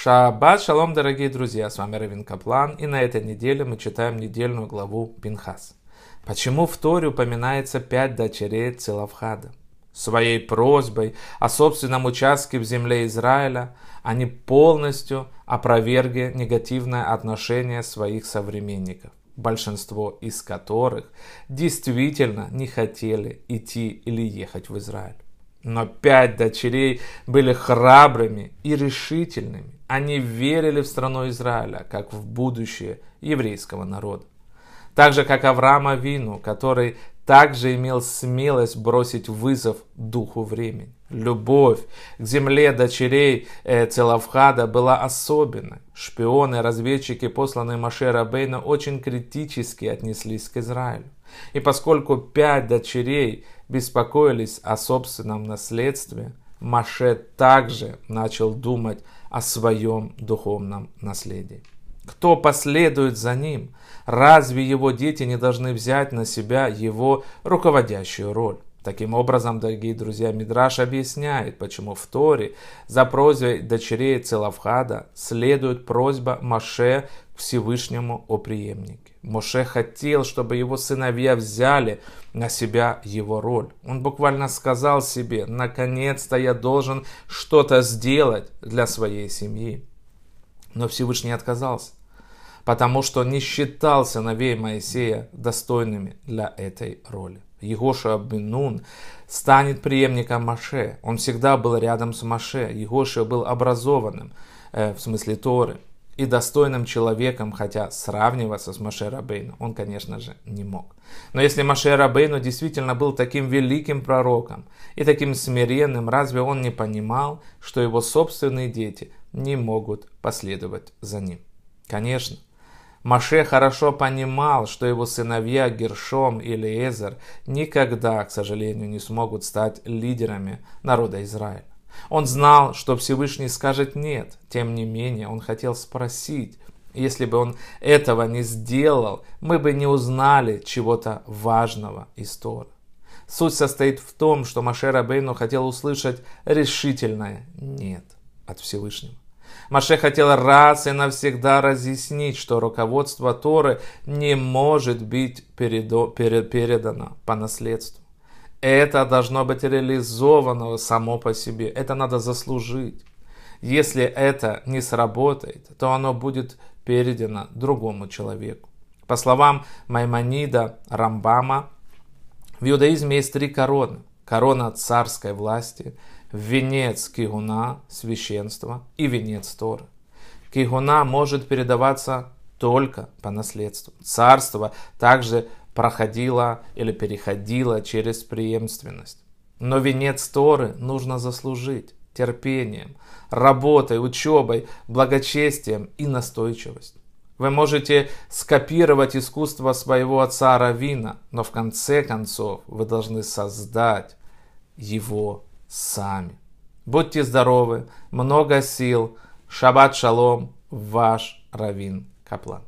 Шаббат шалом, дорогие друзья, с вами Равин Каплан, и на этой неделе мы читаем недельную главу Пинхас. Почему в Торе упоминается пять дочерей Целавхада? Своей просьбой о собственном участке в земле Израиля они полностью опровергли негативное отношение своих современников, большинство из которых действительно не хотели идти или ехать в Израиль. Но пять дочерей были храбрыми и решительными. Они верили в страну Израиля, как в будущее еврейского народа. Так же, как Авраама Вину, который также имел смелость бросить вызов духу времени. Любовь к земле дочерей э, Целавхада была особенной. Шпионы, разведчики, посланные Маше Рабейна, очень критически отнеслись к Израилю. И поскольку пять дочерей беспокоились о собственном наследстве, Маше также начал думать о своем духовном наследии. Кто последует за ним? Разве его дети не должны взять на себя его руководящую роль? Таким образом, дорогие друзья, Мидраш объясняет, почему в Торе за просьбой дочерей Целавхада следует просьба Маше Всевышнему о преемнике. Моше хотел, чтобы его сыновья взяли на себя его роль. Он буквально сказал себе, наконец-то я должен что-то сделать для своей семьи. Но Всевышний отказался потому что не считал сыновей Моисея достойными для этой роли. Егоша Бенун станет преемником Маше. Он всегда был рядом с Маше. Егоша был образованным, э, в смысле Торы, и достойным человеком, хотя сравниваться с Маше Рабейну он, конечно же, не мог. Но если Маше Рабейну действительно был таким великим пророком и таким смиренным, разве он не понимал, что его собственные дети не могут последовать за ним? Конечно, Маше хорошо понимал, что его сыновья Гершом и Лезер никогда, к сожалению, не смогут стать лидерами народа Израиля. Он знал, что Всевышний скажет «нет». Тем не менее, он хотел спросить, если бы он этого не сделал, мы бы не узнали чего-то важного из Тора. Суть состоит в том, что Маше Рабейну хотел услышать решительное «нет» от Всевышнего. Маше хотел раз и навсегда разъяснить, что руководство Торы не может быть передано по наследству. Это должно быть реализовано само по себе. Это надо заслужить. Если это не сработает, то оно будет передано другому человеку. По словам Маймонида Рамбама, в иудаизме есть три короны. Корона царской власти – венец кигуна, священства и венец Торы. Кигуна может передаваться только по наследству. Царство также проходило или переходило через преемственность. Но венец Торы нужно заслужить терпением, работой, учебой, благочестием и настойчивостью. Вы можете скопировать искусство своего отца Равина, но в конце концов вы должны создать его сами. Будьте здоровы, много сил. Шаббат шалом, ваш Равин Каплан.